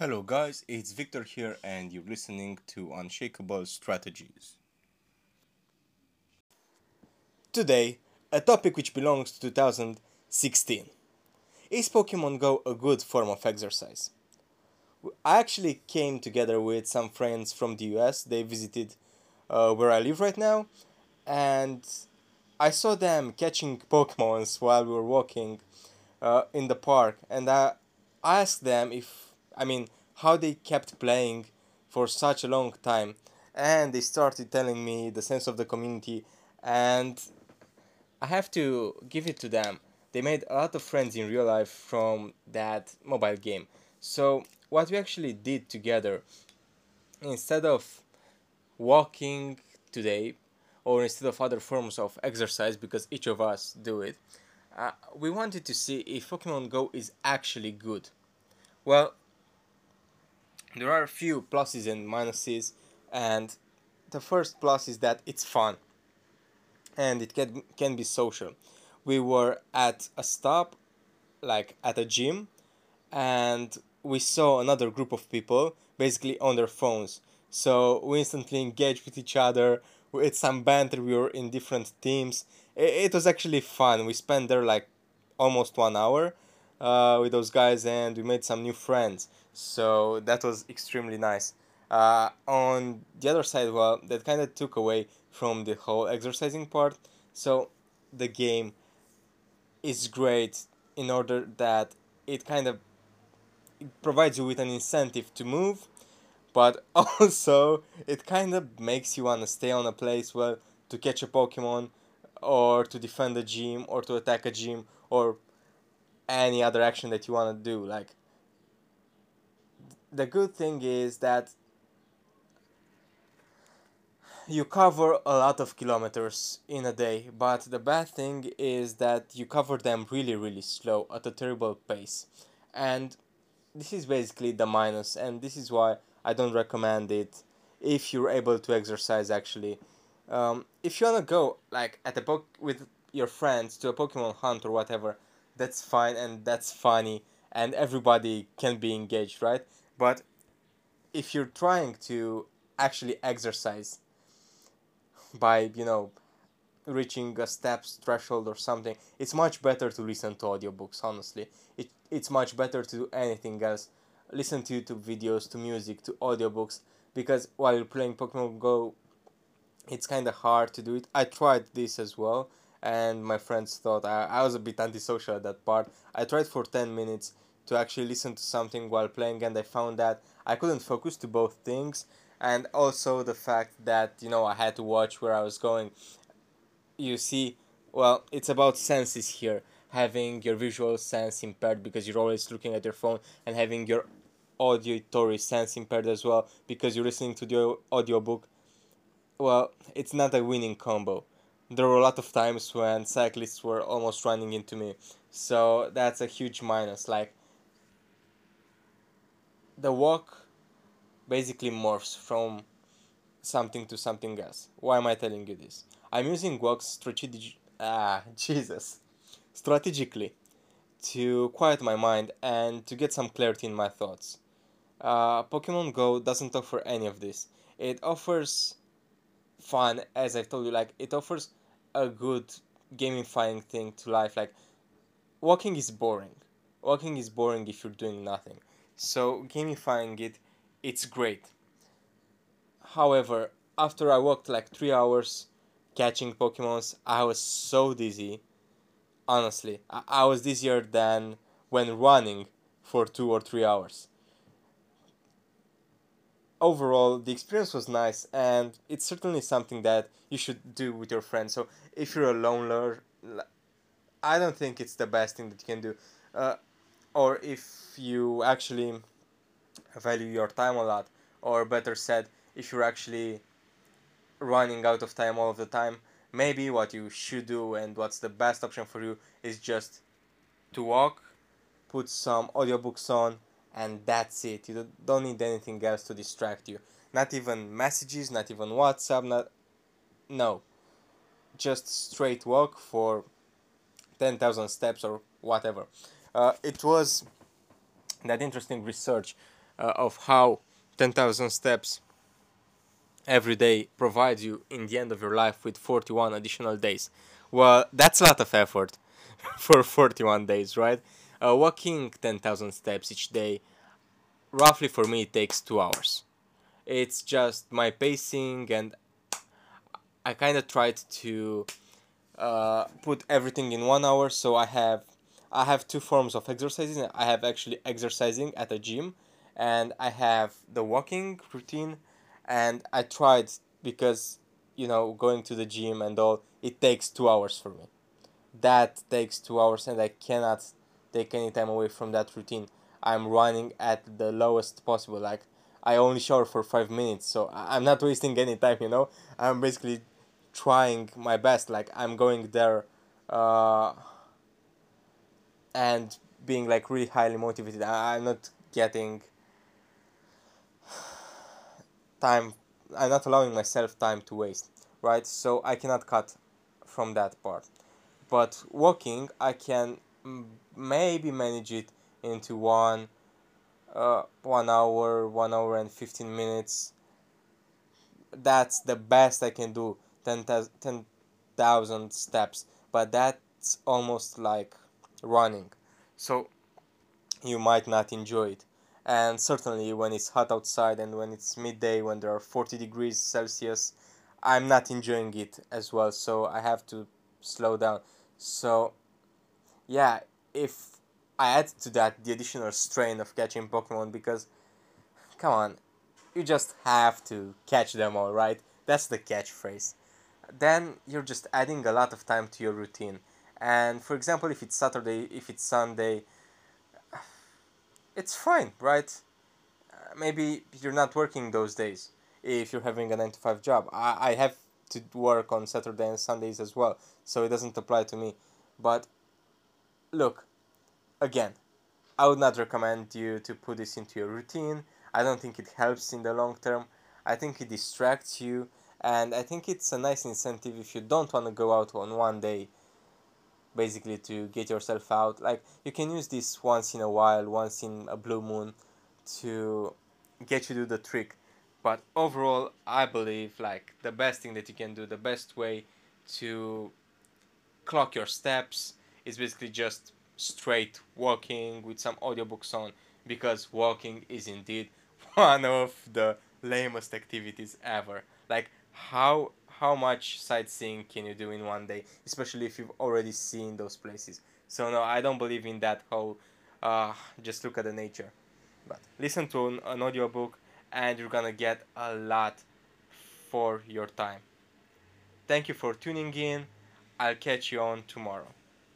Hello guys, it's Victor here and you're listening to Unshakable Strategies. Today, a topic which belongs to 2016. Is Pokemon Go a good form of exercise? I actually came together with some friends from the US. They visited uh, where I live right now and I saw them catching Pokemons while we were walking uh, in the park and I asked them if I mean, how they kept playing for such a long time. And they started telling me the sense of the community, and I have to give it to them. They made a lot of friends in real life from that mobile game. So, what we actually did together, instead of walking today, or instead of other forms of exercise, because each of us do it, uh, we wanted to see if Pokemon Go is actually good. Well, there are a few pluses and minuses and the first plus is that it's fun and it can can be social. We were at a stop like at a gym and we saw another group of people basically on their phones. So we instantly engaged with each other with some banter we were in different teams. It, it was actually fun. We spent there like almost one hour uh, with those guys and we made some new friends so that was extremely nice. Uh, on the other side well that kind of took away from the whole exercising part. So the game is great in order that it kind of provides you with an incentive to move but also it kind of makes you want to stay on a place well to catch a pokemon or to defend a gym or to attack a gym or any other action that you want to do like the good thing is that you cover a lot of kilometers in a day but the bad thing is that you cover them really really slow at a terrible pace. And this is basically the minus and this is why i don't recommend it if you're able to exercise actually. Um, if you want to go like at a po- with your friends to a pokemon hunt or whatever that's fine and that's funny and everybody can be engaged right but if you're trying to actually exercise by you know reaching a steps threshold or something it's much better to listen to audiobooks honestly. It, it's much better to do anything else. Listen to youtube videos to music to audiobooks because while you're playing pokemon go it's kind of hard to do it. I tried this as well and my friends thought I, I was a bit antisocial at that part. I tried for 10 minutes to actually listen to something while playing and I found that I couldn't focus to both things. And also the fact that you know I had to watch where I was going. You see well it's about senses here. Having your visual sense impaired because you're always looking at your phone and having your auditory sense impaired as well because you're listening to the audiobook. Well it's not a winning combo. There were a lot of times when cyclists were almost running into me. So that's a huge minus. Like the walk basically morphs from something to something else. Why am I telling you this? I'm using walks strategic ah Jesus strategically to quiet my mind and to get some clarity in my thoughts. Uh, Pokemon Go doesn't offer any of this. It offers fun, as I've told you, like it offers a good gamifying thing to life. Like walking is boring. Walking is boring if you're doing nothing. So gamifying it, it's great. However, after I walked like three hours catching Pokemons, I was so dizzy. Honestly, I, I was dizzier than when running for two or three hours. Overall, the experience was nice, and it's certainly something that you should do with your friends. So, if you're a loner, I don't think it's the best thing that you can do. Uh, or if you actually value your time a lot or better said if you're actually running out of time all of the time maybe what you should do and what's the best option for you is just to walk put some audiobooks on and that's it. You don't need anything else to distract you. Not even messages not even whatsapp not no. Just straight walk for 10,000 steps or whatever it was that interesting research uh, of how 10,000 steps every day provides you in the end of your life with 41 additional days. Well, that's a lot of effort for 41 days, right? Uh, walking 10,000 steps each day, roughly for me, it takes two hours. It's just my pacing, and I kind of tried to uh, put everything in one hour. So I have I have two forms of exercising. I have actually exercising at a gym, and I have the walking routine, and I tried because you know going to the gym and all it takes two hours for me. That takes two hours, and I cannot take any time away from that routine. I'm running at the lowest possible. Like I only shower for five minutes, so I'm not wasting any time. You know, I'm basically trying my best. Like I'm going there, uh, and being like really highly motivated. I'm not getting time. I'm not allowing myself time to waste, right? So I cannot cut from that part. But walking, I can maybe manage it into one uh, one hour, one hour and 15 minutes. That's the best I can do. 10,000 10, steps. But that's almost like running. So you might not enjoy it. And certainly when it's hot outside and when it's midday, when there are 40 degrees Celsius, I'm not enjoying it as well. So I have to slow down. So yeah, if I add to that the additional strain of catching Pokemon because, come on, you just have to catch them all, right? That's the catchphrase. Then you're just adding a lot of time to your routine. And for example, if it's Saturday, if it's Sunday, it's fine, right? Uh, maybe you're not working those days if you're having a 9 to 5 job. I, I have to work on Saturday and Sundays as well, so it doesn't apply to me. But look, again, I would not recommend you to put this into your routine. I don't think it helps in the long term. I think it distracts you, and I think it's a nice incentive if you don't want to go out on one day, basically to get yourself out. Like, you can use this once in a while, once in a blue moon, to get you to do the trick. But overall, I believe like the best thing that you can do, the best way to clock your steps is basically just straight walking with some audiobooks on because walking is indeed one of the lamest activities ever. Like how how much sightseeing can you do in one day, especially if you've already seen those places. So no, I don't believe in that whole uh, just look at the nature. But listen to an, an audiobook and you're gonna get a lot for your time. Thank you for tuning in. I'll catch you on tomorrow.